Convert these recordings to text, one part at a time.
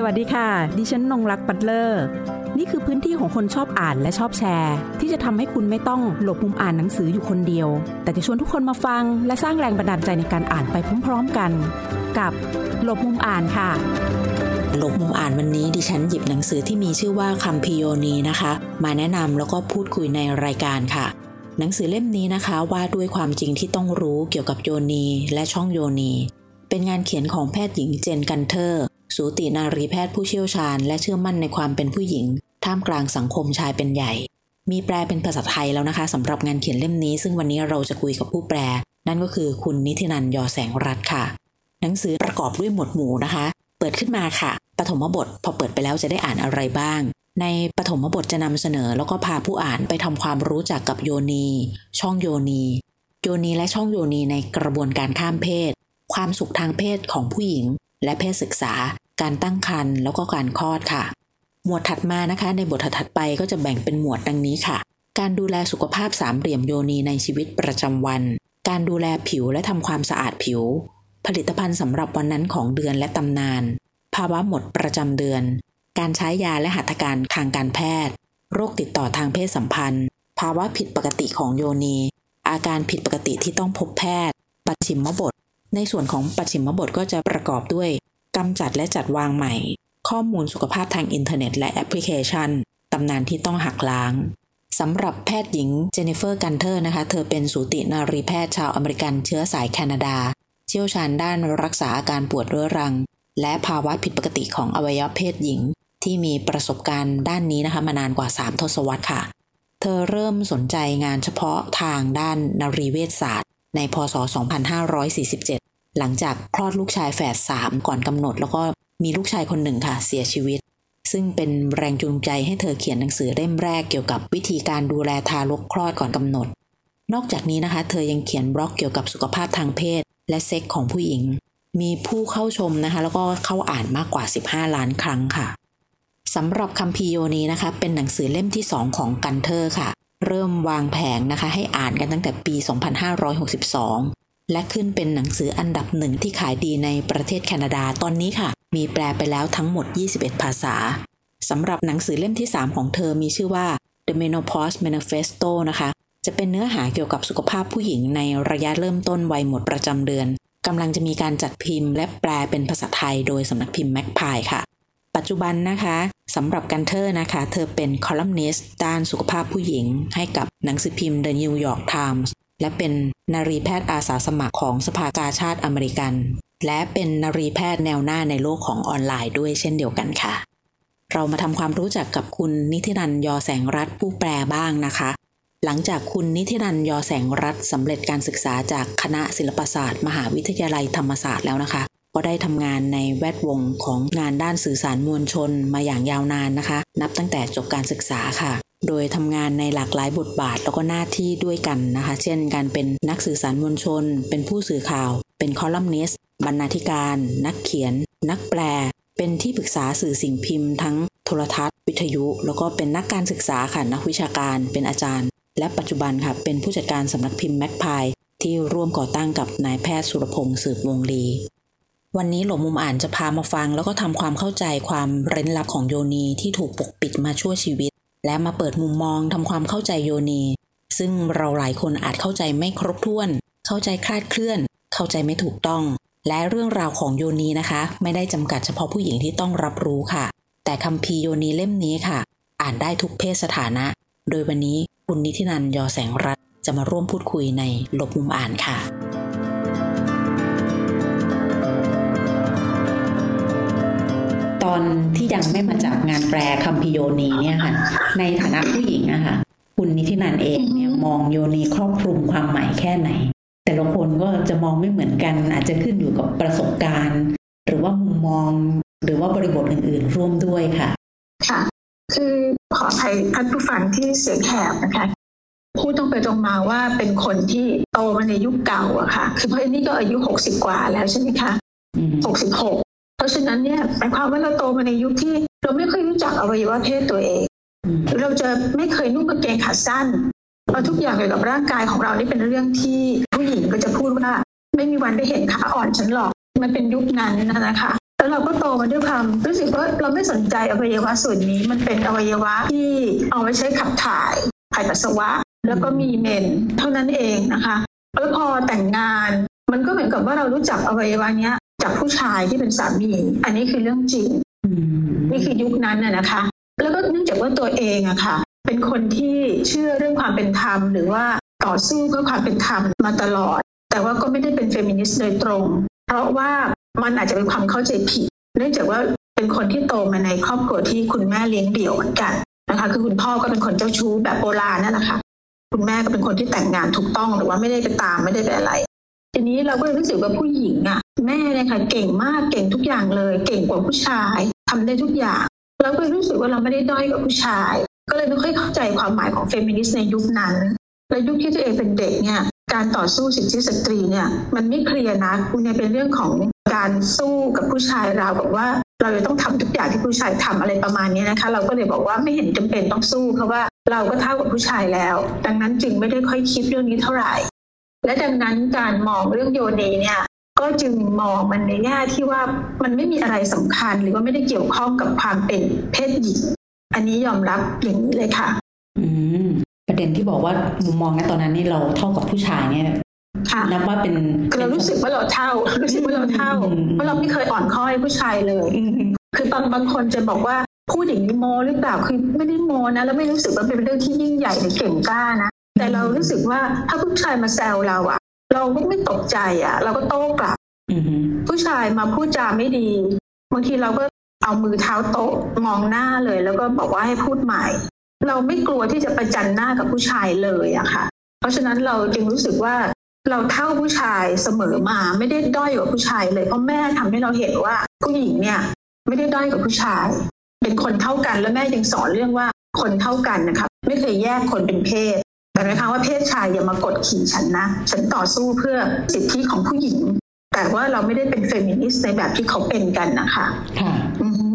สวัสดีค่ะ ดิฉันนงรักปัตเลอร์ นี่คือพื้นที่ของคนชอบอ่านและชอบแชร์ ที่จะทำให้คุณไม่ต้องหลบมุมอ่านหนังสืออยู่คนเดียว แต่จะชวนทุกคนมาฟัง และสร้างแรงบันดาลใจในการอ่านไปพร้อมๆกัน กับหลบมุมอ่านค่ะ หลบมุมอ่านวันนี้ดิฉันหยิบหนังสือที่มีชื่อว่าคัมพิโยนีนะคะ มาแนะนำแล้วก็พูดคุยในรายการค่ะ หนังสือเล่มนี้นะคะว่าด้วยความจริงที่ต้องรู้เกี่ยวกับโยนีและช่องโยนีเป็นงานเขียนของแพทย์หญิง Jen Gunter สูตินารีแพทย์ผู้เชี่ยวชาญ และเชื่อมั่นในความเป็นผู้หญิง ท่ามกลางสังคมชายเป็นใหญ่ มีแปลเป็นภาษาไทยแล้วนะคะสำหรับงานเขียนเล่มนี้ ซึ่งวันนี้เราจะคุยกับผู้แปล นั่นก็คือคุณนิตินันยอแสงรัตน์ค่ะ หนังสือประกอบด้วยหมวดหมู่นะคะ เปิดขึ้นมาค่ะปฐมบท พอเปิดไปแล้วจะได้อ่านอะไรบ้าง ในปฐมบทจะนำเสนอแล้วก็พาผู้อ่านไปทำความรู้จักกับโยนี ช่องโยนีโยนีและช่องโยนีในกระบวนการข้ามเพศ ความสุขทางเพศของผู้หญิง และเพศศึกษา การตั้งครรภ์แล้วก็การคลอดค่ะ หมวดถัดมานะคะ ในบทถัดไปก็จะแบ่งเป็นหมวดดังนี้ค่ะ การดูแลสุขภาพสามเหลี่ยมโยนีในชีวิตประจำวัน การดูแลผิวและทำความสะอาดผิว ผลิตภัณฑ์สำหรับวันนั้นของเดือนและตำนาน ภาวะหมดประจำเดือน การใช้ยาและหัตถการทางการแพทย์ โรคติดต่อทางเพศสัมพันธ์ ภาวะผิดปกติของโยนี อาการผิดปกติที่ต้องพบแพทย์ ปัจฉิมบทในส่วนของปัจฉิมบทก็จะประกอบด้วย กำจัดและจัดวางใหม่ ข้อมูลสุขภาพทางอินเทอร์เน็ตและแอปพลิเคชัน ตำนานที่ต้องหักล้างสำหรับแพทย์หญิง Jennifer Gunter นะคะ เธอเป็นสูตินารีแพทย์ชาวอเมริกันเชื้อสายแคนาดา เชี่ยวชาญด้านรักษาอาการปวดเรื้อรัง และภาวะผิดปกติของอวัยวะเพศหญิง ที่มีประสบการณ์ด้านนี้นะคะมานานกว่า 3 ทศวรรษค่ะ เธอเริ่มสนใจงานเฉพาะทางด้านนารีเวชศาสตร์ ในพศ 2547 หลังจากคลอดลูกชายแฝดสามก่อนกำหนด แล้วก็มีลูกชายคนหนึ่งค่ะ เสียชีวิต ซึ่งเป็นแรงจูงใจให้เธอเขียนหนังสือเล่มแรกเกี่ยวกับวิธีการดูแลทารกคลอดก่อนกำหนด นอกจากนี้นะคะ เธอยังเขียนบล็อกเกี่ยวกับสุขภาพทางเพศ และเซ็กของผู้หญิง มีผู้เข้าชมนะคะ แล้วก็เข้าอ่านมากกว่า 15 ล้านครั้งค่ะสำหรับคัมภีร์โยนีนะคะ เป็นหนังสือเล่มที่ 2 ของกันเทอร์ค่ะ เริ่มวางแผงนะคะ ให้อ่านกันตั้งแต่ปี 2562 และขึ้นเป็นหนังสืออันดับหนึ่งที่ขายดีในประเทศแคนาดาตอนนี้ค่ะ มีแปลไปแล้วทั้งหมด 21 ภาษาสำหรับหนังสือเล่มที่ 3 ของเธอมีชื่อว่า The Menopause Manifesto นะคะ จะเป็นเนื้อหาเกี่ยวกับสุขภาพผู้หญิงในระยะเริ่มต้นวัยหมดประจำเดือนกำลังจะมีการจัดพิมพ์ และแปลเป็นภาษาไทยโดยสำนักพิมพ์ Magpie ค่ะ ปัจจุบันนะคะสำหรับ Gunter นะคะ เธอเป็นคอลัมนิสต์ด้านสุขภาพผู้หญิง ให้กับหนังสือพิมพ์ The New York Times และเป็นนารีแพทย์อาสาสมัครของสภากาชาติอเมริกัน และเป็นนารีแพทย์แนวหน้าในโลกของออนไลน์ด้วยเช่นเดียวกันค่ะ เรามาทำความรู้จักกับคุณนิตินันยอแสงรัตน์ผู้แปลบ้างนะคะ หลังจากคุณนิตินันยอแสงรัฐสำเร็จการศึกษาจากคณะศิลปศาสตร์ มหาวิทยาลัยธรรมศาสตร์แล้วนะคะ ก็ได้ทำงานในแวดวงของงานด้านสื่อสารมวลชนมาอย่างยาวนานนะคะ นับตั้งแต่จบการศึกษาค่ะ โดยทำงานในหลากหลายบทบาทแล้วก็หน้าที่ด้วยกันนะคะ เช่น การเป็นนักสื่อสารมวลชน เป็นผู้สื่อข่าว เป็นคอลัมนิสต์ บรรณาธิการ นักเขียน นักแปล เป็นที่ปรึกษาสื่อสิ่งพิมพ์ทั้งโทรทัศน์ วิทยุ แล้วก็เป็นนักการศึกษาค่ะ นักวิชาการ เป็นอาจารย์ และปัจจุบันค่ะ เป็นผู้จัดการสำนักพิมพ์แม็กพายที่ร่วมก่อตั้งกับนายแพทย์สุรพงษ์สืบวงลี วันนี้หลบมุมอ่านจะพามาฟัง แล้วก็ทำความเข้าใจความเร้นลับของโยนีที่ถูกปกปิดมาชั่วชีวิต และมาเปิดมุมมองทำความเข้าใจโยนี ซึ่งเราหลายคนอาจเข้าใจไม่ครบถ้วน เข้าใจคลาดเคลื่อน เข้าใจไม่ถูกต้อง และเรื่องราวของโยนีนะคะ ไม่ได้จำกัดเฉพาะผู้หญิงที่ต้องรับรู้ค่ะ แต่คัมภีโยนีเล่มนี้ค่ะ อ่านได้ทุกเพศสถานะ โดยวันนี้คุณนิตินันยอแสงรัตจะมาร่วมพูดคุยในหลบมุมอ่านค่ะ ตอนที่ยังไม่มาจากงานแปลคัมภีร์โยนีเนี่ยค่ะ ในฐานะผู้หญิงอะค่ะคุณนิตินันเองเนี่ยมองโยนีครอบคลุมความหมายแค่ไหน แต่ละคนก็จะมองไม่เหมือนกัน อาจจะขึ้นอยู่กับประสบการณ์ หรือว่ามุมมอง หรือว่าบริบทอื่นๆ ร่วมด้วยค่ะค่ะคือขออภัยท่านผู้ฟังที่เสียงแหบนะคะพูดตรงไปตรงมาว่าเป็นคนที่โตมาในยุคเก่าอะค่ะ คือเพราะอันนี้ก็อายุหกสิบกว่าแล้วใช่ไหมคะอืมหกสิบหก เพราะฉะนั้นเนี่ยหมายความว่าเราโตมาในยุคที่ เราไม่ค่อยรู้จักอวัยวะเพศตัวเองอืมเราจะไม่เคยนุ่งกางเกงขาสั้นเพราะทุกอย่างเกี่ยวกับร่างกายของเรานี่เป็นเรื่องที่ผู้หญิงก็จะพูดว่า ไม่มีวันได้เห็นขาอ่อนฉันหรอกมันเป็นยุคนั้นนะคะแล้วเราก็โตมาด้วยความรู้สึกว่าเราไม่สนใจอวัยวะส่วนนี้มันเป็นอวัยวะที่เอาไว้ใช้ขับถ่ายถ่ายปัสสาวะ แล้วก็มีเมนเท่านั้นเองนะคะแล้วพอแต่งงานมันก็เหมือนกับว่าเรารู้จักอวัยวะเนี้ย จากผู้ชายที่เป็นสามี อันนี้คือเรื่องจริงนี่คือยุคนั้นน่ะนะคะ แล้วก็เนื่องจากว่าตัวเองอะค่ะ เป็นคนที่เชื่อเรื่องความเป็นธรรม หรือว่าต่อสู้เพื่อความเป็นธรรมมาตลอด แต่ว่าก็ไม่ได้เป็นเฟมินิสต์โดยตรง เพราะว่ามันอาจจะเป็นความเข้าใจผิด เนื่องจากว่าเป็นคนที่โตมาในครอบครัวที่คุณแม่เลี้ยงเดี่ยวเหมือนกันนะคะ คือคุณพ่อก็เป็นคนเจ้าชู้แบบโบราณนั่นแหละค่ะ คุณแม่ก็เป็นคนที่แต่งงานถูกต้องหรือว่าไม่ได้ไปตามไม่ได้ไปอะไร ทีนี้เราก็รู้สึกว่าผู้หญิงอะ แม่เนี่ยค่ะเก่งมากเก่งทุกอย่างเลย เก่งกว่าผู้ชายทำได้ทุกอย่างเราก็รู้สึกว่าเราไม่ได้ด้อยกว่าผู้ชาย ก็เลยไม่ค่อยเข้าใจความหมายของเฟมินิสต์ในยุคนั้นและยุคที่ตัวเองเป็นเด็กเนี่ยการต่อสู้สิทธิสตรีเนี่ยมันไม่เคลียร์นะมันยังเป็นเรื่องของการสู้กับผู้ชายเราบอกว่า เราจะต้องทำทุกอย่างที่ผู้ชายทำอะไรประมาณนี้นะคะ เราก็เลยบอกว่าไม่เห็นจำเป็นต้องสู้ เพราะว่าเราก็เท่ากับผู้ชายแล้ว ดังนั้นจึงไม่ได้ค่อยคิดเรื่องนี้เท่าไหร่ และดังนั้นการมองเรื่องโยนีเนี่ย ก็จึงมองมันในแง่ที่ว่ามันไม่มีอะไรสำคัญหรือว่าไม่ได้เกี่ยวข้องกับความเป็นเพศหญิง อันนี้ยอมรับอย่างนี้เลยค่ะ อืมประเด็นที่บอกว่ามุมมองนตอนนั้นนี่เราเท่ากับผู้ชายเนี่ยค่ะนับว่าเป็นคือเรารู้สึกว่าเราเท่ารู้สึกว่าเราเท่าเพราะเราไม่เคยอ่อนข้อยผู้ชายเลย คือบางบางคนจะบอกว่าพูดอย่างนี้โมหรือเปล่าคือไม่ได้โมนะแล้วไม่รู้สึกว่าเป็นเรื่องที่ยิ่งใหญ่หรือเก่งกล้านะแต่เรารู้สึกว่าถ้าผู้ชายมาแซวเราอะ เราก็ไม่ตกใจอะเราก็โต้กลับอืมผู้ชายมาพูดจาไม่ดี บางทีเราก็เอามือเท้าโต๊ะมองหน้าเลย แล้วก็บอกว่าให้พูดใหม่ เราไม่กลัวที่จะประจันหน้ากับผู้ชายเลยอะค่ะ เพราะฉะนั้นเราจึงรู้สึกว่าเราเท่าผู้ชายเสมอมาไม่ได้ด้อยกว่าผู้ชายเลยเพราะแม่ทำให้เราเห็นว่าผู้หญิงเนี่ยไม่ได้ด้อยกว่าผู้ชาย เป็นคนเท่ากันแล้วแม่ยังสอนเรื่องว่าคนเท่ากันนะคะไม่เคยแยกคนเป็นเพศ แต่ไหมคะว่าเพศชายอย่ามากดขี่ฉันนะ ฉันต่อสู้เพื่อสิทธิของผู้หญิง แต่ว่าเราไม่ได้เป็นเฟมินิสต์ในแบบที่เขาเป็นกันนะคะค่ะอือฮึ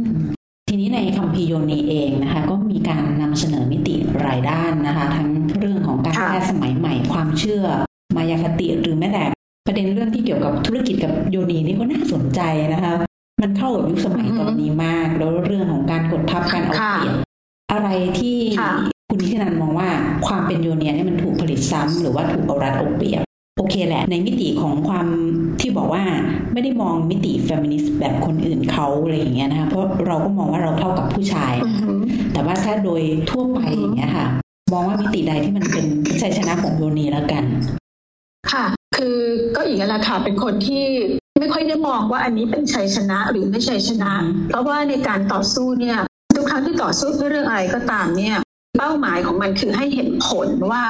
ทีนี้ในคัมภีร์โยนีเองนะคะ ก็มีการนำเสนอมิติรายด้านนะคะ ทั้งเรื่องของการแพทย์สมัยใหม่ ความเชื่อ มายาคติหรือแม้แต่ประเด็นเรื่องที่เกี่ยวกับธุรกิจกับโยนีนี่ก็น่าสนใจนะคะ มันเข้ากับยุคสมัยตอนนี้มาก แล้วเรื่องของการกดทับการเอาเปรียบอะไรที่ คุณนิตินันมองว่าความเป็นโยเนียเนี่ยมันถูกผลิตซ้ำหรือว่าถูกเอารัดเอาเปรียบโอเคแหละ ในมิติของความที่บอกว่าไม่ได้มองมิติเฟมินิสต์แบบคนอื่นเขาอะไรอย่างเงี้ยนะคะเพราะเราก็มองว่าเราเท่ากับผู้ชาย แต่ว่าถ้าโดยทั่วไปอย่างเงี้ยค่ะ มองว่ามิติใดที่มันเป็นชัยชนะของโยนีแล้วกัน ค่ะ คือก็อีกแล้วล่ะค่ะเป็นคนที่ไม่ค่อยได้มองว่าอันนี้เป็นชัยชนะหรือไม่ชัยชนะ เพราะว่าในการต่อสู้เนี่ยทุกครั้งที่ต่อสู้เพื่อเรื่องอะไรก็ตามเนี่ย เป้าหมายของมันคือให้เห็นผลว่า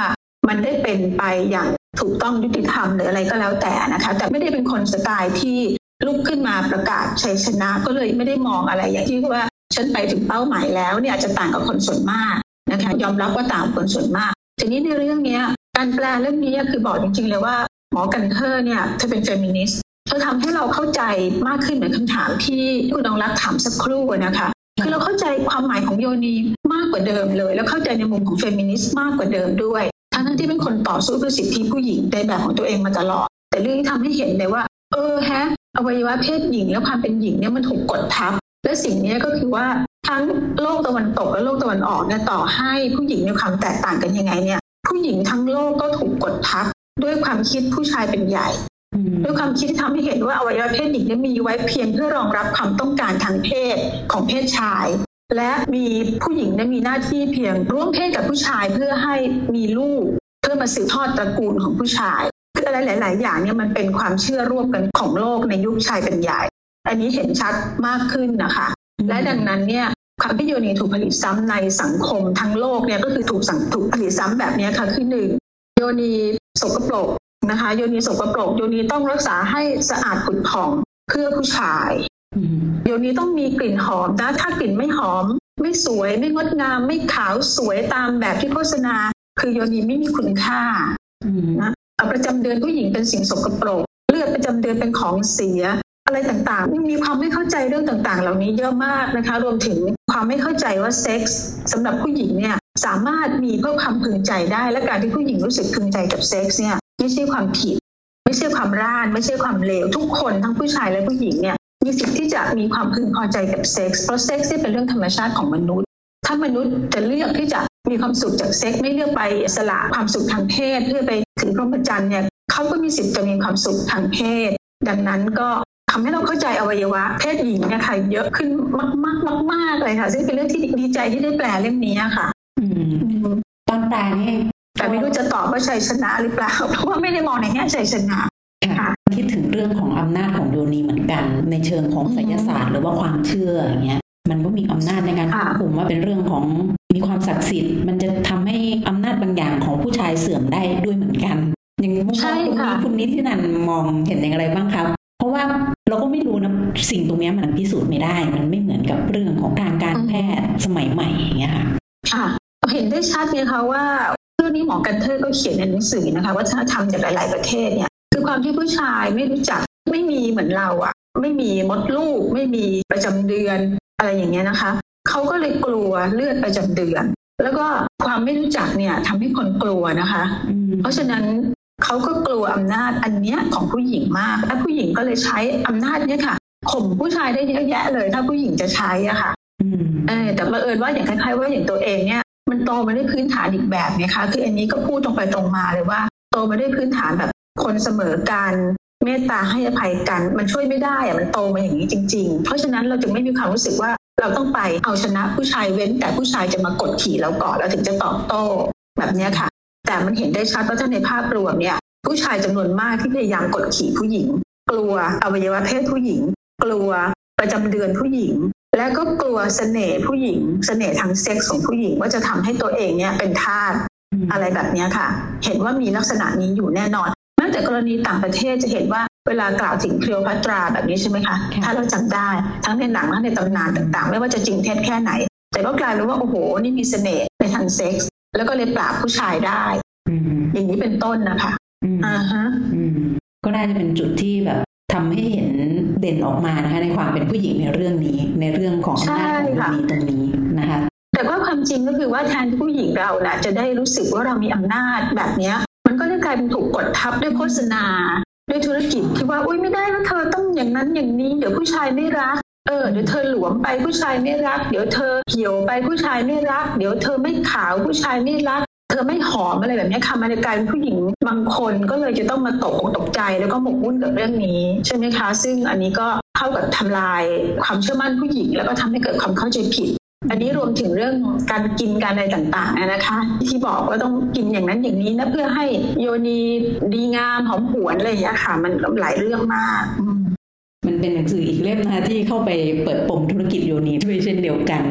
มันได้เป็นไปอย่างถูกต้องยุติธรรมหรืออะไรก็แล้วแต่นะคะ แต่ไม่ได้เป็นคนสไตล์ที่ลุกขึ้นมาประกาศชัยชนะก็เลยไม่ได้มองอะไร อย่างที่ว่าฉันไปถึงเป้าหมายแล้วเนี่ยอาจจะต่างกับคนส่วนมากนะคะยอมรับว่าต่างกับคนส่วนมาก ทีนี้ในเรื่องนี้การแปลเรื่องนี้คือบอกจริงๆเลยว่าหมอ Gunter เนี่ยเธอเป็นเฟมินิสต์เธอทำให้เราเข้าใจมากขึ้นเหมือนคำถามที่คุณนงรักถามสักครู่นะคะ คือเราเข้าใจความหมายของโยนีมากกว่าเดิมเลย แล้วเข้าใจในมุมของเฟมินิสต์มากกว่าเดิมด้วยทั้งที่เป็นคนต่อสู้เพื่อสิทธิผู้หญิงในแบบของตัวเองมาตลอด แต่เรื่องนี้ทำให้เห็นเลยว่า เออแฮะอวัยวะเพศหญิงและความเป็นหญิงเนี่ยมันถูกกดทับ และสิ่งนี้ก็คือว่าทั้งโลกตะวันตกและโลกตะวันออกเนี่ยต่อให้ผู้หญิงมีความแตกต่างกันยังไงเนี่ย ผู้หญิงทั้งโลกก็ถูกกดทับด้วยความคิดผู้ชายเป็นใหญ่ ด้วยความคิดที่ทำให้เห็นว่าอวัยวะเพศหญิงเนี่ยมีไว้เพียงเพื่อรองรับความต้องการทางเพศของเพศชาย และมีผู้หญิงเนี่ยมีหน้าที่เพียงร่วมเพศกับผู้ชายเพื่อให้มีลูก เพื่อมาสืบทอดตระกูลของผู้ชายคืออะไรหลาย ๆ อย่างเนี่ยมันเป็นความเชื่อร่วมกันของโลกในยุคชายเป็นใหญ่ อันนี้เห็นชัดมากขึ้นนะคะ และดังนั้นเนี่ยความที่โยนีถูกผลิตซ้ำในสังคมทั้งโลกเนี่ยก็คือถูกสังถูกผลิตซ้ำแบบเนี้ยค่ะคือหนึ่งโยนีสกปรก นะคะโยนีสกปรกโยนีต้องรักษาให้สะอาดผุดผ่องเพื่อผู้ชายอืมโยนีต้องมีกลิ่นหอมนะถ้ากลิ่นไม่หอม ไม่สวยไม่งดงามไม่ขาวสวยตามแบบที่โฆษณา คือโยนีไม่มีคุณค่าอืมนะเอาประจำเดือนผู้หญิงเป็นสิ่งสกปรกเลือดประจำเดือนเป็นของเสีย อะไรต่างๆ มีความไม่เข้าใจเรื่องต่างๆ เหล่านี้เยอะมากนะคะ รวมถึงความไม่เข้าใจว่าเซ็กส์สำหรับผู้หญิงเนี่ยสามารถมีเพื่อความพึงใจได้ และการที่ผู้หญิงรู้สึกพึงใจกับเซ็กส์เนี่ย ไม่ใช่ความผิด ไม่ใช่ความร่าน ไม่ใช่ความเลวทุกคนทั้งผู้ชายและผู้หญิงเนี่ยมีสิทธิ์ที่จะมีความพึงพอใจกับเซ็กส์เพราะเซ็กส์เป็นเรื่องธรรมชาติของมนุษย์ ถ้ามนุษย์จะเลือกที่จะมีความสุขจากเซ็กส์ไม่เลือกไปสละความสุขทางเพศ เพื่อไปถึงพรหมจรรย์เนี่ยเขาก็มีสิทธิ์จะมีความสุขทางเพศ ดังนั้นก็ทำให้เราเข้าใจอวัยวะ เพศหญิงเนี่ยค่ะเยอะขึ้นมากๆมากๆเลยค่ะ ซึ่งเป็นเรื่องที่ดีใจที่ได้แปลเล่มนี้ค่ะอืมตอนแปลนี่ แต่ไม่รู้จะตอบว่าชัยชนะหรือเปล่าเพราะว่าไม่ได้มองในแง่ชัยชนะค่ะคิดถึงเรื่องของอำนาจของโยนีเหมือนกัน ในเชิงของไสยศาสตร์หรือว่าความเชื่ออย่างเงี้ยมันก็มีอำนาจในการควบคุมว่าเป็นเรื่องของมีความศักดิ์สิทธิ์ มันจะทำให้อำนาจบางอย่างของผู้ชายเสื่อมได้ด้วยเหมือนกันอย่างมุมมองตรงนี้คุณนิตินันมองเห็นอย่างไรบ้างครับ เพราะว่าเราก็ไม่รู้นะสิ่งตรงนี้มันพิสูจน์ไม่ได้ มันไม่เหมือนกับเรื่องของทางการแพทย์สมัยใหม่อย่างเงี้ยค่ะค่ะเห็นได้ชัดเลยค่ะว่าเรื่องนี้หมอกันเทอร์ก็เขียนในหนังสือนะคะวัฒนธรรมจากหลาย ๆประเทศเนี่ยคือความที่ผู้ชายไม่รู้จักไม่มีเหมือนเราอะไม่มีมดลูก ไม่มีประจำเดือนอะไรอย่างเงี้ยนะคะเขาก็เลยกลัวเลือดประจำเดือน แล้วก็ความไม่รู้จักเนี่ยทำให้คนกลัวนะคะ เพราะฉะนั้นเขาก็กลัวอำนาจอันเนี้ยของผู้หญิงมากและผู้หญิงก็เลยใช้อำนาจเนี้ยค่ะข่มผู้ชายได้เยอะแยะเลย ถ้าผู้หญิงจะใช้อะค่ะเออแต่บังเอิญว่าอย่างคล้ายๆว่าอย่างตัวเองเนี่ย มันโตมาด้วยพื้นฐานอีกแบบนะคะ คืออันนี้ก็พูดตรงไปตรงมาเลยว่า โตมาด้วยพื้นฐานแบบคนเสมอกันเมตตาให้อภัยกัน มันช่วยไม่ได้อะมันโตมาอย่างนี้จริง ๆ เพราะฉะนั้นเราจึงไม่มีความรู้สึกว่าเราต้องไปเอาชนะผู้ชายเว้น แต่ผู้ชายจะมากดขี่เราก่อนเราถึงจะตอบโต้แบบนี้ค่ะ แต่มันเห็นได้ชัดว่าถ้าในภาพรวมเนี่ย ผู้ชายจำนวนมากที่พยายามกดขี่ผู้หญิง กลัวอวัยวะเพศผู้หญิง กลัวประจำเดือนผู้หญิง และก็กลัวเสน่ห์ผู้หญิง เสน่ห์ทางเซ็กส์ของผู้หญิงว่าจะทำให้ตัวเองเนี่ยเป็นทาสอะไรแบบนี้ค่ะ เห็นว่ามีลักษณะนี้อยู่แน่นอนแม้แต่กรณีต่างประเทศจะเห็นว่าเวลากล่าวถึงคลีโอพัตราแบบนี้ใช่ไหมคะ ถ้าเราจำได้ทั้งในหนังทั้งในตำนานต่างๆ ไม่ว่าจะจริงเท็จแค่ไหน แต่ก็กลายเป็นว่า โอ้โห นี่มีเสน่ห์ในทางเซ็กส์แล้วก็เลยปราบผู้ชายได้ อย่างนี้เป็นต้นนะคะอ่าฮะก็น่าจะเป็นจุดที่แบบ ทำให้เห็นเด่นออกมานะคะในความเป็นผู้หญิงในเรื่องนี้ ในเรื่องของอำนาจของมีตรงนี้นะคะแต่ว่าความจริงก็คือว่าแทนที่ผู้หญิงเราน่ะจะได้รู้สึกว่าเรามีอำนาจแบบเนี้ย มันก็ได้กลายเป็นถูกกดทับด้วยโฆษณา ด้วยธุรกิจที่ว่าอุ้ยไม่ได้แล้วเธอต้องอย่างนั้นอย่างนี้ เดี๋ยวผู้ชายไม่รักเออเดี๋ยวเธอหลวมไปผู้ชายไม่รัก เดี๋ยวเธอเหี่ยวไปผู้ชายไม่รัก เดี๋ยวเธอไม่ขาวผู้ชายไม่รัก เธอไม่หอมอะไรแบบนี้ค่ะมันกลายเป็นผู้หญิงบางคนก็เลยจะต้องมาตกอกตกใจแล้วก็หมกมุ่นกับเรื่องนี้ใช่ไหมคะ ซึ่งอันนี้ก็เข้ากับทำลายความเชื่อมั่นผู้หญิง แล้วก็ทำให้เกิดความเข้าใจผิด อันนี้รวมถึงเรื่องการกินการอะไรต่างๆนะคะ ที่บอกว่าต้องกินอย่างนั้นอย่างนี้นะเพื่อให้โยนีดีงามหอมหวนอะไรอย่างนี้ค่ะ มันหลายเรื่องมากมันเป็นหนังสืออีกเล่มนะคะที่เข้าไปเปิดปมธุรกิจโยนีด้วยเช่นเดียวกัน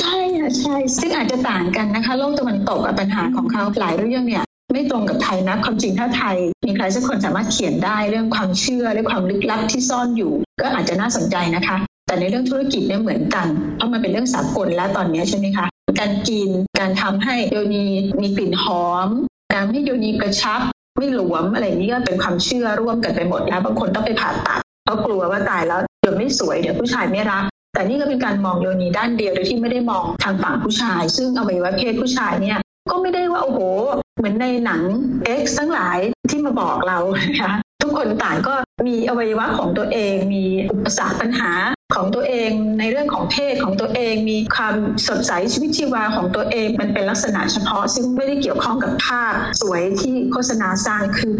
ใช่ค่ะใช่ ซึ่งอาจจะต่างกันนะคะ โลกตะวันตกกับปัญหาของเขาหลายเรื่องเนี่ยไม่ตรงกับไทยนะความจริงถ้าไทย มีใครสักคนสามารถเขียนได้เรื่องความเชื่อและความลึกลับที่ซ่อนอยู่ ก็อาจจะน่าสนใจนะคะ แต่ในเรื่องธุรกิจเนี่ยเหมือนกันเพราะมันเป็นเรื่องสากลแล้วตอนนี้ใช่ไหมคะการกินการทำให้โยนีมีกลิ่นหอม การให้โยนีกระชับ ไม่หลวมอะไรนี้ก็เป็นความเชื่อร่วมกันไปหมดแล้วบางคนต้องไปผ่าตัดเพราะกลัวว่าตายแล้วเดี๋ยวไม่สวยเดี๋ยวผู้ชายไม่รัก แต่นี่ก็เป็นการมองโยนีด้านเดียวโดยที่ไม่ได้มองทางฝั่งผู้ชาย ซึ่งอวัยวะเพศผู้ชายเนี่ยก็ไม่ได้ว่าโอ้โห เหมือนในหนัง X ทั้งหลายที่มาบอกเรานะคะทุกคนต่างก็มีอวัยวะของตัวเอง มีอุปสรรคปัญหาของตัวเองในเรื่องของเพศของตัวเอง มีความสดใสชีวิตชีวาของตัวเองมันเป็นลักษณะเฉพาะ ซึ่งไม่ได้เกี่ยวข้องกับภาพสวยที่โฆษณาสร้างขึ้น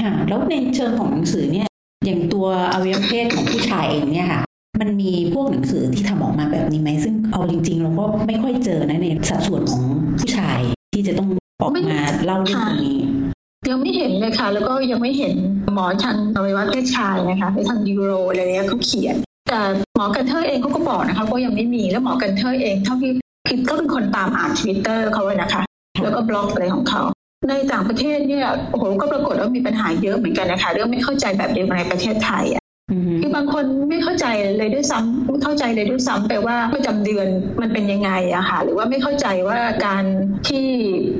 ค่ะแล้วในเชิงของหนังสือเนี่ยอย่างตัวอวัยวะเพศของผู้ชายเองเนี่ยค่ะ มันมีพวกหนังสือที่ทำออกมาแบบนี้ไหมซึ่งเอาจริง ๆ เราก็ไม่ค่อยเจอนะในสัดส่วนของผู้ชายที่จะต้องออกมาเล่าเรื่องนี้ยังไม่เห็นเลยค่ะ แล้วก็ยังไม่เห็นหมอทางอวัยวะเพศชายนะคะในทาง uro อะไรเงี้ยเขาเขียน แต่หมอ Gunter เองเขาก็บอกนะคะว่ายังไม่มีแล้วหมอ Gunter เองเท่าที่คิดก็เป็นคนตามอ่านทวิตเตอร์เขาเลยนะคะ แล้วก็บล็อกอะไรของเขาในต่างประเทศเนี่ยโอ้โหก็ปรากฏว่ามีปัญหาเยอะเหมือนกันนะคะเรื่องไม่เข้าใจแบบเดียวกันในประเทศไทยอะ คือบางคนไม่เข้าใจเลยด้วยซ้ำไม่เข้าใจเลยด้วยซ้ำไปว่าประจำเดือนมันเป็นยังไงอะค่ะหรือว่าไม่เข้าใจว่าการที่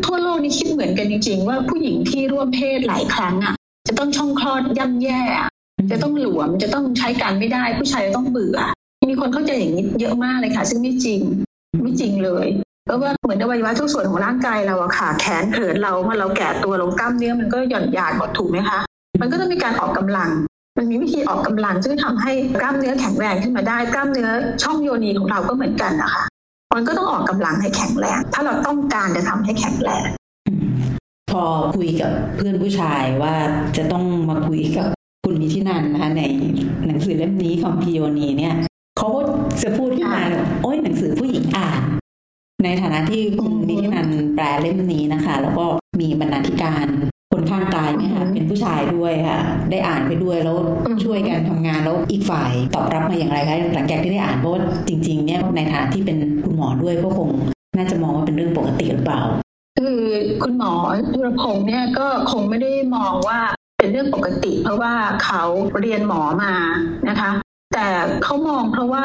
ทั่วโลกนี่คิดเหมือนกันจริง ๆ ว่าผู้หญิงที่ร่วมเพศหลายครั้งอะจะต้องช่องคลอดย่ำแย่ จะต้องหลวมจะต้องใช้การไม่ได้ ผู้ชายจะต้องเบื่อ มีคนเข้าใจอย่างนี้เยอะมากเลยค่ะ ซึ่งไม่จริงไม่จริงเลยเพราะว่าเหมือนอวัยวะทุกส่วนของร่างกายเราอะค่ะ แขนเขินเราเมื่อเราแก่ตัวลงกล้ามเนื้อมันก็หย่อนหยาดหมดถูกไหมคะ มันก็ต้องมีการออกกำลัง มันมีวิธีออกกำลังซึ่งทำให้กล้ามเนื้อแข็งแรงขึ้นมาได้กล้ามเนื้อช่องโยนีของเราก็เหมือนกันนะคะมันก็ต้องออกกำลังให้แข็งแรง ถ้าเราต้องการจะทำให้แข็งแรงพอคุยกับเพื่อนผู้ชายว่าจะต้องมาคุยกับคุณนิธินันนะคะในหนังสือเล่มนี้คอมพิโยนีเนี่ยเขาก็จะพูดขึ้นมาโอ้ยหนังสือผู้หญิงอ่าน ในฐานะที่คุณนิธินันแปลเล่มนี้นะคะ แล้วก็มีบรรณาธิการ คนข้างกายเนี่ยค่ะเป็นผู้ชายด้วยค่ะ ได้อ่านไปด้วยแล้วช่วยกันทำงานแล้วอีกฝ่ายตอบรับมาอย่างไรคะหลังจากที่ได้อ่านเพราะว่าจริงๆเนี่ยในฐานะที่เป็นคุณหมอด้วยก็คงน่าจะมองว่าเป็นเรื่องปกติหรือเปล่า คือคุณหมอดุรพงศ์เนี่ยก็คงไม่ได้มองว่าเป็นเรื่องปกติ เพราะว่าเขาเรียนหมอมานะคะ แต่เขามองเพราะว่า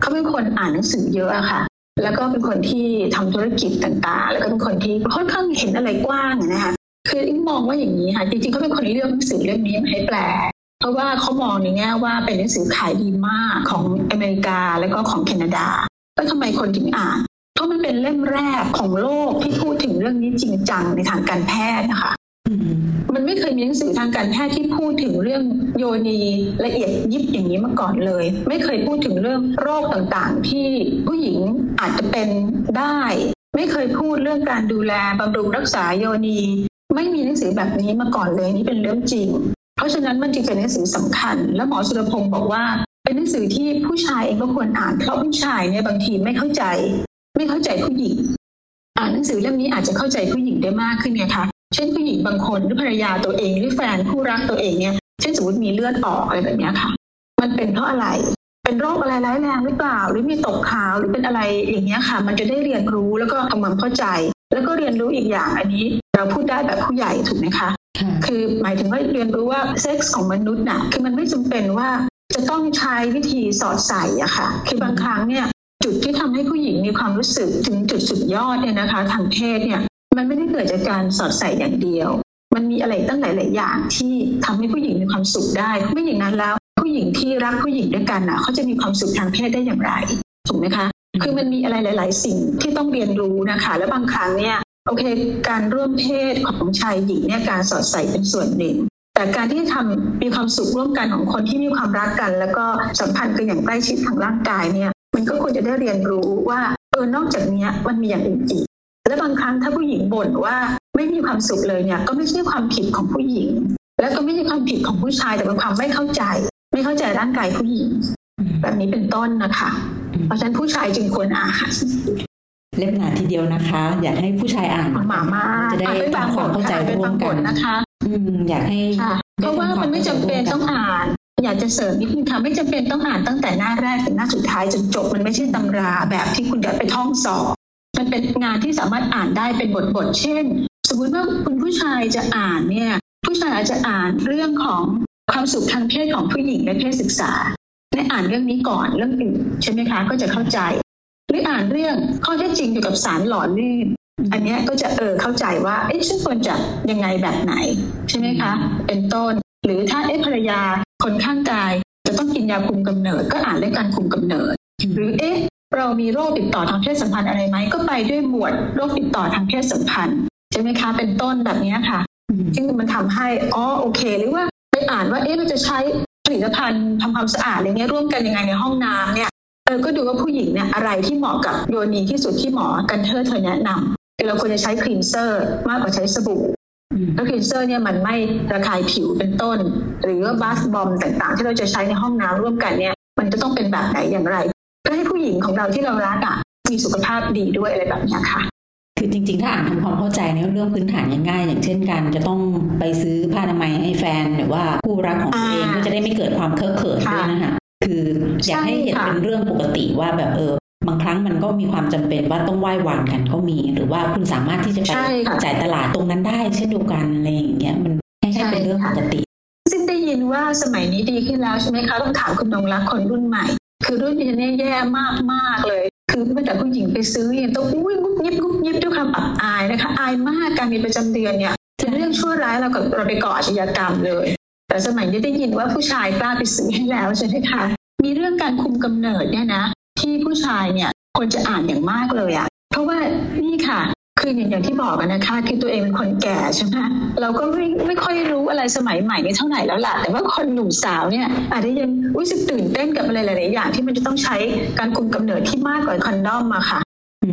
เขาเป็นคนอ่านหนังสือเยอะอะค่ะแล้วก็เป็นคนที่ทำธุรกิจต่างๆ แล้วก็เป็นคนที่ค่อนข้างเห็นอะไรกว้างนะคะคืออิง มองว่าอย่างนี้ค่ะจริงๆเขาเป็นคนเลือกหนังสือเล่มนี้มาให้แปลเพราะว่าเขามองในแง่ว่าเป็นหนังสือขายดีมากของอเมริกาแล้วก็ของแคนาดาแล้วทำไมคนถึงอ่าน เพราะมันเป็นเล่มแรกของโลกที่พูดถึงเรื่องนี้จริงจังในทางการแพทย์นะคะมันไม่เคยมีหนังสือทางการแพทย์ที่พูดถึงเรื่องโยนีละเอียดยิบอย่างนี้มาก่อนเลย ไม่เคยพูดถึงเรื่องโรคต่างๆ ที่ผู้หญิงอาจจะเป็นได้ ไม่เคยพูดเรื่องการดูแลบำรุงรักษาโยนี ไม่มีหนังสือแบบนี้มาก่อนเลยนี่เป็นเรื่องจริง เพราะฉะนั้นมันจึงเป็นหนังสือสำคัญ และหมอสุรพงศ์บอกว่า เป็นหนังสือที่ผู้ชายเองก็ควรอ่าน เพราะผู้ชายเนี่ยบางทีไม่เข้าใจ ไม่เข้าใจผู้หญิง อ่านหนังสือเล่มนี้อาจจะเข้าใจผู้หญิงได้มากขึ้นไงคะเช่นผู้หญิงบางคนหรือภรรยาตัวเองหรือแฟนคู่รักตัวเองเนี่ยเช่นสมมติมีเลือดออกอะไรแบบนี้ค่ะ มันเป็นเพราะอะไร เป็นโรคอะไรร้ายแรงหรือเปล่า หรือมีตกขาวหรือเป็นอะไรอย่างเงี้ยค่ะ มันจะได้เรียนรู้แล้วก็ทำความเข้าใจ แล้วก็เรียนรู้อีกอย่างอันนี้ เราพูดได้แบบผู้ใหญ่ถูกไหมคะ คือหมายถึงว่าเรียนรู้ว่าเซ็กส์ของมนุษย์น่ะคือมันไม่จำเป็นว่าจะต้องใช้วิธีสอดใส่อะค่ะ คือบางครั้งเนี่ยจุดที่ทำให้ผู้หญิงมีความรู้สึกถึงจุดสุดยอดเนี่ยนะคะ ทางเพศเนี่ยมันไม่ได้เกิดจากการสอดใส่อย่างเดียว มันมีอะไรตั้งหลาย ๆ อย่างที่ทำให้ผู้หญิงมีความสุขได้ไม่อย่างนั้นแล้ว ผู้หญิงที่รักผู้หญิงด้วยกันน่ะเขาจะมีความสุขทางเพศได้อย่างไรถูกไหมคะ คือมันมีอะไรหลาย ๆ สิ่งที่ต้องเรียนรู้นะคะ และบางครั้งเนี่ย โอเค การร่วมเพศของชายหญิงเนี่ยการสอดใส่เป็นส่วนหนึ่ง แต่การที่ทำมีความสุขร่วมกันของคนที่มีความรักกัน แล้วก็สัมพันธ์กันอย่างใกล้ชิดทางร่างกายเนี่ยมันก็ควรจะได้เรียนรู้ว่าเออนอกจากนี้มันมีอย่างอื่นอีกและบางครั้งถ้าผู้หญิงบ่นว่าไม่มีความสุขเลยเนี่ยก็ไม่ใช่ความผิดของผู้หญิง และก็ไม่ใช่ความผิดของผู้ชายแต่เป็นความไม่เข้าใจ ไม่เข้าใจร่างกายผู้หญิง แบบนี้เป็นต้นนะคะ เพราะฉะนั้นผู้ชายจึงควรอ่าน เล่มหนาทีเดียวนะคะ อยากให้ผู้ชายอ่านหมามาจะได้อ่านเป็นบางทำความเข้าใจบทค่ะร่วมกันเป็นบางบทนะคะอืมอยากให้ค่ะเพราะว่ามันไม่จำเป็นต้องอ่าน อยากจะเสริมนิดนึงค่ะไม่จำเป็นต้องอ่านตั้งแต่หน้าแรกถึงหน้าสุดท้ายจนจบมันไม่ใช่ตำราแบบที่คุณจะไปท่องสอบมันเป็นงานที่สามารถอ่านได้เป็นบทบทๆเช่น สมมติว่าคุณผู้ชายจะอ่านเนี่ย ผู้ชายอาจจะอ่านเรื่องของความสุขทางเพศของผู้หญิงในเพศศึกษาในอ่านเรื่องนี้ก่อนเรื่องอื่นใช่ไหมคะก็จะเข้าใจ หรืออ่านเรื่องข้อเท็จจริงเกี่ยวกับสารหล่อลื่นอันนี้ก็จะเออเข้าใจว่าเอ๊ะฉันควรจะยังไงแบบไหน ใช่ไหมคะ เป็นต้น หรือถ้าเอ๊ะภรรยาคนข้างกาย จะต้องกินยาคุมกำเนิด ก็อ่านเรื่องการคุมกำเนิด หรือเอ๊ะเรามีโรคติดต่อทางเพศสัมพันธ์อะไรไหมก็ไปด้วยหมวดโรคติดต่อทางเพศสัมพันธ์ใช่ไหมคะ เป็นต้นแบบนี้ค่ะซึ่งมันทำให้อ๋อโอเค หรือว่าไปอ่านว่าเอ๊ะเราจะใช้ผลิตภัณฑ์ทำความสะอาดอะไรเงี้ยร่วมกันยังไงในห้องน้ำเนี่ย เออก็ดูว่าผู้หญิงเนี่ยอะไรที่เหมาะกับโยนีที่สุดที่หมอกันเทอร์เธอแนะนำคือเราควรจะใช้ cleanser มากกว่าใช้สบู่แล้ว cleanser เนี่ยมันไม่ระคายผิวเป็นต้น หรือว่าบาสบอมต่างๆ ที่เราจะใช้ในห้องน้ำร่วมกันเนี่ย มันจะต้องเป็นแบบไหนอย่างไรเพื่อให้ผู้หญิงของเราที่เรารักอะมีสุขภาพดีด้วยอะไรแบบเนี้ยค่ะคือจริงๆ ถ้าอ่านทำความเข้าใจในเรื่องพื้นฐานง่ายๆอย่างเช่นการจะต้องไปซื้อผ้าอนามัยให้แฟนหรือว่าคู่รักของตัวเองอ่าก็จะได้ไม่เกิดความเคอะเขินด้วยนะคะ คืออยากให้เห็นใช่ค่ะเป็นเรื่องปกติว่าแบบเออบางครั้งมันก็มีความจำเป็นว่าต้องไหว้วานกันก็มี หรือว่าคุณสามารถที่จะไปใช่ค่ะจ่ายตลาดตรงนั้นได้ เช่นเดียวกันอะไรอย่างเงี้ยมันให้ให้เป็นเรื่องปกติ ซึ่งได้ยินว่าสมัยนี้ดีขึ้นแล้วใช่ไหมคะต้องถามคุณนงรักคนรุ่นใหม่ คือรุ่นนี้เนี่ยแย่มากมากๆเลย คือแม้แต่ผู้หญิงไปซื้อเนี่ยต้องอุ้ยงุบยิบงุบยิบด้วยความอับอายนะคะ อายมากการมีประจำเดือนเนี่ยเป็นเรื่องชั่วร้ายเรากับเราไปก่ออาชญากรรมเลย แต่สมัยนี้ได้ยินว่าผู้ชายกล้าไปซื้อให้แล้วใช่ไหมคะมีเรื่องการคุมกำเนิดเนี่ยนะที่ผู้ชายเนี่ยควรจะอ่านอย่างมากเลยอะเพราะว่านี่ค่ะคืออย่างที่บอกนะคะคือตัวเองเป็นคนแก่ใช่ไหมเราก็ไม่ไม่ค่อยรู้อะไรสมัยใหม่นี้เท่าไหร่แล้วล่ะ แต่ว่าคนหนุ่มสาวเนี่ยอาจจะยังรู้สึกตื่นเต้นกับอะไรหลายๆอย่างที่มันจะต้องใช้การคุมกำเนิดที่มากกว่าคอนดอมมาค่ะ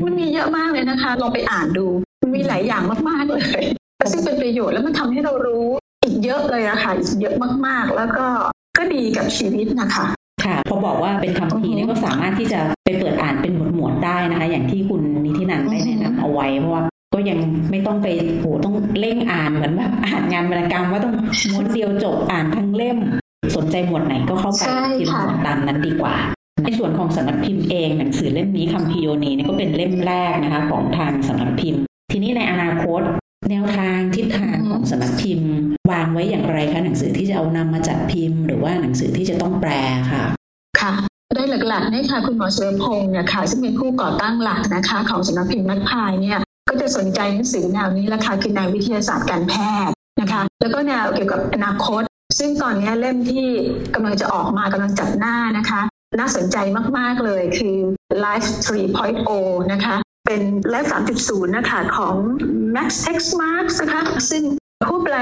มันมีเยอะมากเลยนะคะลองไปอ่านดูมันมีหลายอย่างมากๆเลยซึ่งเป็นประโยชน์แล้วมันทำให้เรารู้ อีกเยอะเลยอะค่ะเยอะมากๆ แล้วก็ก็ดีกับชีวิตนะคะ ค่ะพอบอกว่าเป็นคำพีนี่ก็สามารถที่จะไปเปิดอ่านเป็นหมวดหมวดได้นะคะ อย่างที่คุณนิตินันได้แนะนำเอาไว้เพราะว่าก็ยังไม่ต้องไปโหต้องเร่งอ่านเหมือนแบบอ่านงานวรรณกรรมว่าต้องม้วนเดียวจบอ่านทั้งเล่ม สนใจหมวดไหนก็เข้าไปทีละหมวดตามนั้นดีกว่าในส่วนของสำนักพิมพ์เองหนังสือเล่มนี้คัมพิโยนีนี่ก็เป็นเล่มแรกนะคะ ของทางสำนักพิมพ์ ทีนี้ในอนาคต แนวทางทิศทางของสำนักพิมพ์ วางไว้อย่างไรคะหนังสือที่จะเอานำมาจัดพิมพ์ หรือว่าหนังสือที่จะต้องแปลค่ะ ค่ะโดยหลักๆนี่ค่ะคุณหมอเฉลิมพงศ์เนี่ยค่ะซึ่งเป็นผู้ก่อตั้งหลักนะคะของสำนักพิมพ์นักพายเนี่ยก็จะสนใจหนังสือแนวนี้ละค่ะคือแนววิทยาศาสตร์การแพทย์นะคะ แล้วก็แนวเกี่ยวกับอนาคต ซึ่งตอนนี้เล่มที่กำลังจะออกมากำลังจัดหน้านะคะ น่าสนใจมากๆเลยคือ Life 3.0 นะคะ เป็น Life 3.0 นะคะของ Max Tex Marks นะคะซึ่งผู้แปล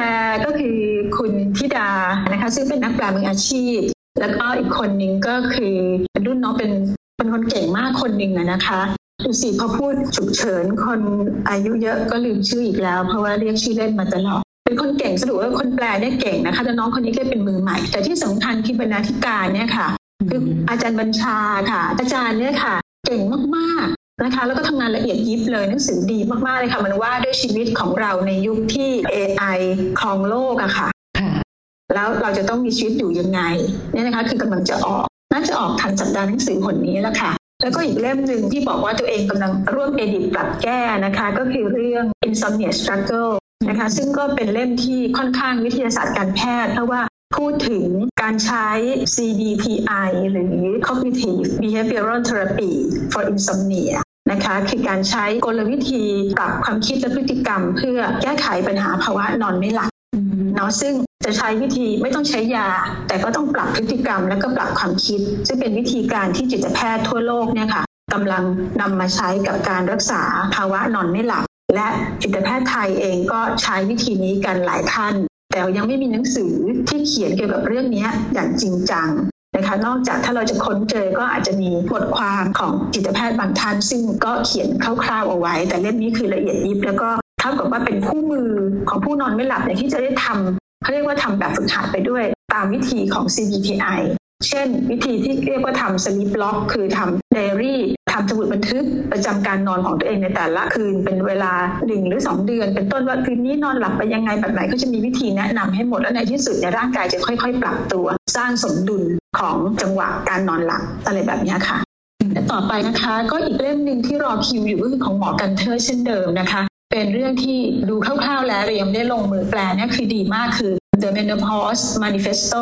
ก็คือคุณธิดานะคะซึ่งเป็นนักแปลมืออาชีพ แล้วก็อีกคนนึงก็คือรุ่นน้องเป็นเป็นคนเก่งมากคนหนึ่งนะคะดูสิพอพูดฉุกเฉินคนอายุเยอะก็ลืมชื่ออีกแล้ว เพราะว่าเรียกชื่อเล่นมาตลอดเป็นคนเก่งสรุปว่าคนแปลเนี่ยเก่งนะคะแต่น้องคนนี้ก็เป็นมือใหม่ แต่ที่สำคัญคือบรรณาธิการเนี่ยค่ะคืออาจารย์บัญชาค่ะ อาจารย์เนี่ยค่ะ เก่งมากๆ นะคะแล้วก็ทำงานละเอียดยิบเลยหนังสือดีมากๆเลยค่ะ มันว่าด้วยชีวิตของเราในยุคที่ AI ครองโลกอะค่ะ แล้วเราจะต้องมีชีวิตอยู่ยังไงเนี่ยนะคะ คือกำลังจะออกน่าจะออกทันสัปดาห์หนังสือผลนี้แล้วค่ะ แล้วก็อีกเล่มหนึ่งที่บอกว่าตัวเองกำลังร่วมเอดิตปรับแก้นะคะ ก็คือเรื่อง insomnia struggle นะคะ ซึ่งก็เป็นเล่มที่ค่อนข้างวิทยาศาสตร์การแพทย์เพราะว่าพูดถึงการใช้ CBTI หรือ cognitive behavioral therapy for insomnia นะคะ คือการใช้กลวิธีปรับความคิดและพฤติกรรม เพื่อแก้ไขปัญหาภาวะนอนไม่หลับเนาะซึ่งจะใช้วิธีไม่ต้องใช้ยา แต่ก็ต้องปรับพฤติกรรม และก็ปรับความคิด ซึ่งเป็นวิธีการที่จิตแพทย์ทั่วโลกเนี่ยค่ะกำลังนำมาใช้กับการรักษาภาวะนอนไม่หลับ และจิตแพทย์ไทยเองก็ใช้วิธีนี้กันหลายท่าน แต่ยังไม่มีหนังสือที่เขียนเกี่ยวกับเรื่องนี้อย่างจริงจัง นะคะนอกจากถ้าเราจะค้นเจอก็อาจจะมีบทความของจิตแพทย์บางท่าน ซึ่งก็เขียนคร่าวๆเอาไว้ แต่เล่มนี้คือละเอียดยิบแล้วก็เท่ากับว่าเป็นคู่มือของผู้นอนไม่หลับเนี่ยที่จะได้ทำเขาเรียกว่าทำแบบฝึกหัดไปด้วย ตามวิธีของ CBTI เช่น วิธีที่เรียกว่าทำสลิปล็อกคือทำไดอารี่ทำสมุดบันทึกประจำการนอนของตัวเองในแต่ละคืนเป็นเวลาหนึ่งหรือ 2 เดือน เป็นต้นว่าคืนนี้นอนหลับไปยังไงแบบไหนก็จะมีวิธีแนะนำให้หมด แล้วในที่สุดในร่างกายจะค่อย ๆ ปรับตัว สร้างสมดุลของจังหวะการนอนหลับอะไรแบบนี้ค่ะ ต่อไปนะคะก็อีกเล่มหนึ่งที่รอคิวอยู่ก็คือของหมอกันเทอร์เช่นเดิมนะคะ เป็นเรื่องที่ดูคร่าวๆแล้วแต่ยังไม่ได้ลงมือแปลนี่คือดีมากคือ The Menopause Manifesto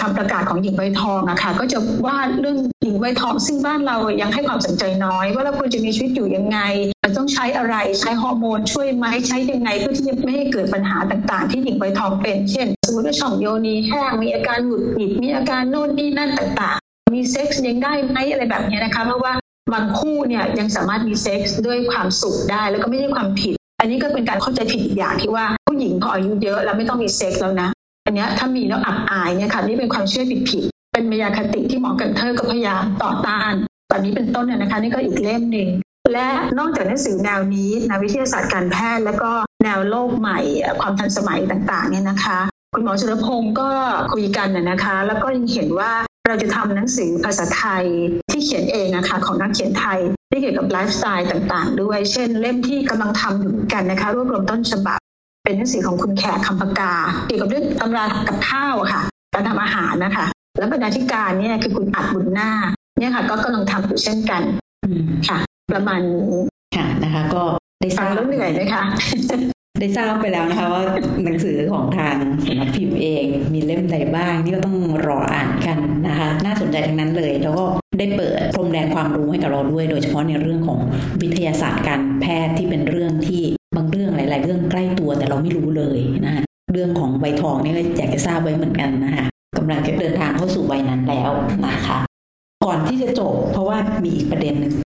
คำประกาศของหญิงวัยทองอะค่ะก็จะว่าเรื่องหญิงวัยทอง ซึ่งบ้านเรายังให้ความสนใจน้อย ว่าเราควรจะมีชีวิตอยู่ยังไงมันต้องใช้อะไรใช้ฮอร์โมนช่วยไหมใช้ยังไงเพื่อที่จะไม่ให้เกิดปัญหาต่างๆ ที่หญิงวัยทองเป็น เช่นสมมติว่าช่องโยนีแห้งมีอาการหงุดหงิดมีอาการโน่นนี่นั่นต่างๆ มีเซ็กซ์ยังได้ไหมอะไรแบบนี้นะคะเพราะว่าบางคู่เนี่ยยังสามารถมีเซ็กซ์ด้วยความสุขได้ แล้วก็ไม่ใช่ความผิด อันนี้ก็เป็นการเข้าใจผิดอย่างที่ว่าผู้หญิงพออายุเยอะแล้วไม่ต้องมีเซ็กซ์แล้วนะ อันนี้ถ้ามีแล้วอับอายเนี่ยค่ะนี่เป็นความเชื่อผิดผิดเป็นมายาคติที่หมอกันเทอร์ก็พยายามต่อต้านตอนนี้เป็นต้นเนี่ยนะคะ นี่ก็อีกเล่มหนึ่งและนอกจากหนังสือแนวนี้นะวิทยาศาสตร์การแพทย์ แล้วก็แนวโลกใหม่ความทันสมัยต่างๆเนี่ยนะคะ คุณหมอชลพงศ์ก็คุยกันน่นะคะ แล้วก็ยังเห็นว่าเราจะทำหนังสือภาษาไทยที่เขียนเองนะคะของนักเขียนไทยที่เกี่ยวกับไลฟ์สไตล์ต่างๆ ด้วย เช่น เล่มที่กำลังทำอยู่กันนะคะ รวบรวมต้นฉบับ เป็นหนังสือของคุณแขกคำปากาเกี่ยวกับเรื่องตำรากับข้าวค่ะการทำอาหารนะคะ แล้วบรรณาธิการเนี่ยคือคุณอัดบุญหน้าเนี่ยค่ะ ก็กำลังทำอยู่เช่นกันค่ะ ประมาณนี้ค่ะนะคะ ก็ได้ฟังแล้วเหนื่อยไหมคะ ได้ทราบไปแล้วนะคะว่าหนังสือของทางสำนักพิมพ์เองมีเล่มใดบ้างที่ก็ต้องรออ่านกันนะคะ น่าสนใจทั้งนั้นเลย แล้วก็ได้เปิดพรมแดนความรู้ให้กับเราด้วย โดยเฉพาะในเรื่องของวิทยาศาสตร์การแพทย์ที่เป็นเรื่องที่บางเรื่องหลาย ๆ เรื่องใกล้ตัวแต่เราไม่รู้เลยนะคะเรื่องของใบทองนี่ก็อยากจะทราบไว้เหมือนกันนะคะกำลังจะเดินทางเข้าสู่ใบนั้นแล้วนะคะก่อนที่จะจบ เพราะว่ามีอีกประเด็นหนึ่ง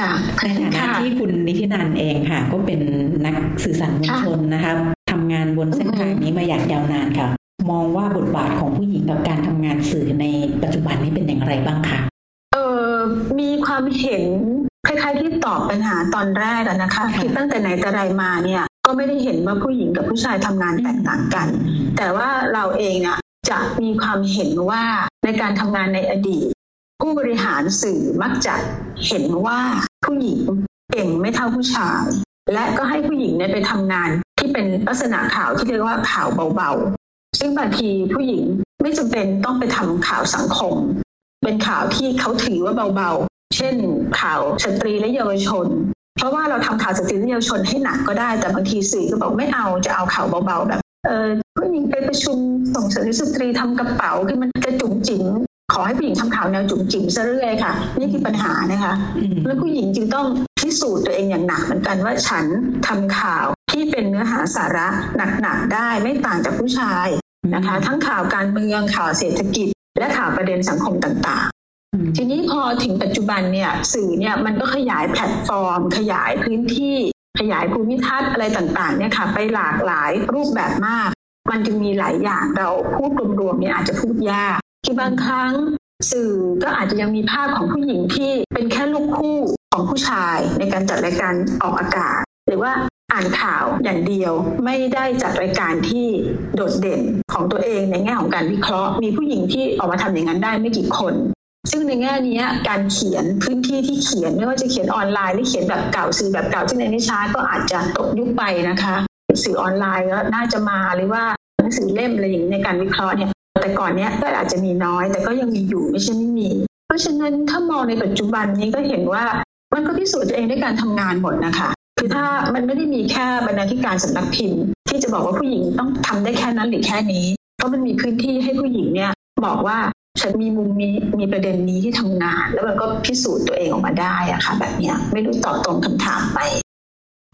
ค่ะในฐานะที่คุณนิตินันเองค่ะ ก็เป็นนักสื่อสารมวลชนนะคะทำงานบนเส้นทางนี้มาอย่างยาวนานค่ะ มองว่าบทบาทของผู้หญิงกับการทำงานสื่อในปัจจุบันนี้เป็นอย่างไรบ้างคะเออมีความเห็นคล้ายๆที่ตอบปัญหาตอนแรกนะคะคือตั้งแต่ไหนแต่ไรมาเนี่ยก็ไม่ได้เห็นว่าผู้หญิงกับผู้ชายทำงานแตกต่างกัน แต่ว่าเราเองเนี่ยจะมีความเห็นว่าในการทำงานในอดีต ผู้บริหารสื่อมักจะเห็นว่า ผู้หญิง เก่งไม่เท่าผู้ชาย และก็ให้ผู้หญิงเนี่ยไปทำงาน ที่เป็นลักษณะข่าวที่เรียกว่าข่าวเบาๆ ซึ่งบางทีผู้หญิงไม่จำเป็นต้องไปทำข่าวสังคม เป็นข่าวที่เขาถือว่าเบาๆ เช่น ข่าวสตรีและเยาวชน เพราะว่าเราทำข่าวสตรีและเยาวชนให้หนักก็ได้ แต่บางทีสื่อก็บอกไม่เอาจะเอาข่าวเบาๆแบบเออผู้หญิงไปประชุมส่งเสริมสตรีทำกระเป๋าคือมันกระจุ๋มจิ๋ม ขอให้ผู้หญิงทำข่าวแนวจุ๋มจิ๋มซะเรื่อยค่ะ นี่คือปัญหานะคะ แล้วผู้หญิงจึงต้องพิสูจน์ตัวเองอย่างหนักเหมือนกันว่าฉันทำข่าวที่เป็นเนื้อหาสาระหนักๆได้ไม่ต่างจากผู้ชายนะคะ ทั้งข่าวการเมืองข่าวเศรษฐกิจ และข่าวประเด็นสังคมต่างๆ ทีนี้พอถึงปัจจุบันเนี่ยสื่อเนี่ยมันก็ขยายแพลตฟอร์ม ขยายพื้นที่ ขยายภูมิทัศน์อะไรต่างๆเนี่ยค่ะไปหลากหลายรูปแบบมาก มันจึงมีหลายอย่างเราพูดรวมๆเนี่ยอาจจะพูดยาก คือบางครั้งสื่อก็อาจจะยังมีภาพของผู้หญิงที่เป็นแค่ลูกคู่ของผู้ชายในการจัดรายการออกอากาศ หรือว่าอ่านข่าวอย่างเดียวไม่ได้จัดรายการที่โดดเด่นของตัวเองในแง่ของการวิเคราะห์ มีผู้หญิงที่ออกมาทำอย่างนั้นได้ไม่กี่คน ซึ่งในแง่นี้การเขียนพื้นที่ที่เขียนไม่ว่าจะเขียนออนไลน์หรือเขียนแบบเก่าสื่อแบบเก่าที่ในนิชาก็อาจจะตกยุคไปนะคะ สื่อออนไลน์ก็น่าจะมาหรือว่าหนังสือเล่มอะไรอย่างในการวิเคราะห์เนี่ย แต่ก่อนเนี้ยก็อาจจะมีน้อย แต่ก็ยังมีอยู่ไม่ใช่ไม่มี เพราะฉะนั้นถ้ามองในปัจจุบันนี้ก็เห็นว่ามันก็พิสูจน์ตัวเองด้วยการทำงานหมดนะคะคือถ้ามันไม่ได้มีแค่บรรณาธิการสำนักพิมพ์ ที่จะบอกว่าผู้หญิงต้องทำได้แค่นั้นหรือแค่นี้ เพราะมันมีพื้นที่ให้ผู้หญิงเนี่ยบอกว่าฉันมีมุมมีมีประเด็นนี้ที่ทำงาน แล้วมันก็พิสูจน์ตัวเองออกมาได้อะค่ะ แบบเนี้ยไม่รู้ตอบตรงคำถามไป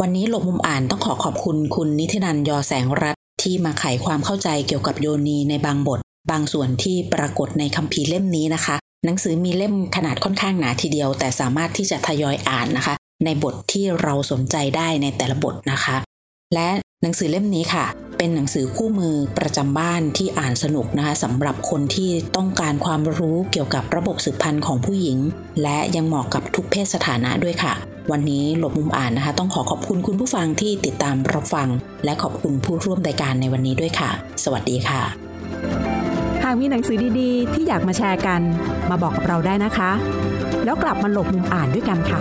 วันนี้หลบมุมอ่านต้องขอขอบคุณคุณนิตินันยอแสงรัต ที่มาไขความเข้าใจเกี่ยวกับโยนีในบางบท บางส่วนที่ปรากฏในคัมภีร์เล่มนี้นะคะ หนังสือมีเล่มขนาดค่อนข้างหนาทีเดียว แต่สามารถที่จะทยอยอ่านนะคะ ในบทที่เราสนใจได้ในแต่ละบทนะคะ และหนังสือเล่มนี้ค่ะ เป็นหนังสือคู่มือประจำบ้านที่อ่านสนุกนะคะสำหรับคนที่ต้องการความรู้เกี่ยวกับระบบสืบพันธุ์ของผู้หญิง และยังเหมาะกับทุกเพศสถานะด้วยค่ะ วันนี้หลบมุมอ่านนะคะ ต้องขอขอบคุณคุณผู้ฟังที่ติดตามรับฟัง และขอบคุณผู้ร่วมรายการในวันนี้ด้วยค่ะ สวัสดีค่ะ หากมีหนังสือดีๆ ที่อยากมาแชร์กัน มาบอกกับเราได้นะคะ แล้วกลับมาหลบมุมอ่านด้วยกันค่ะ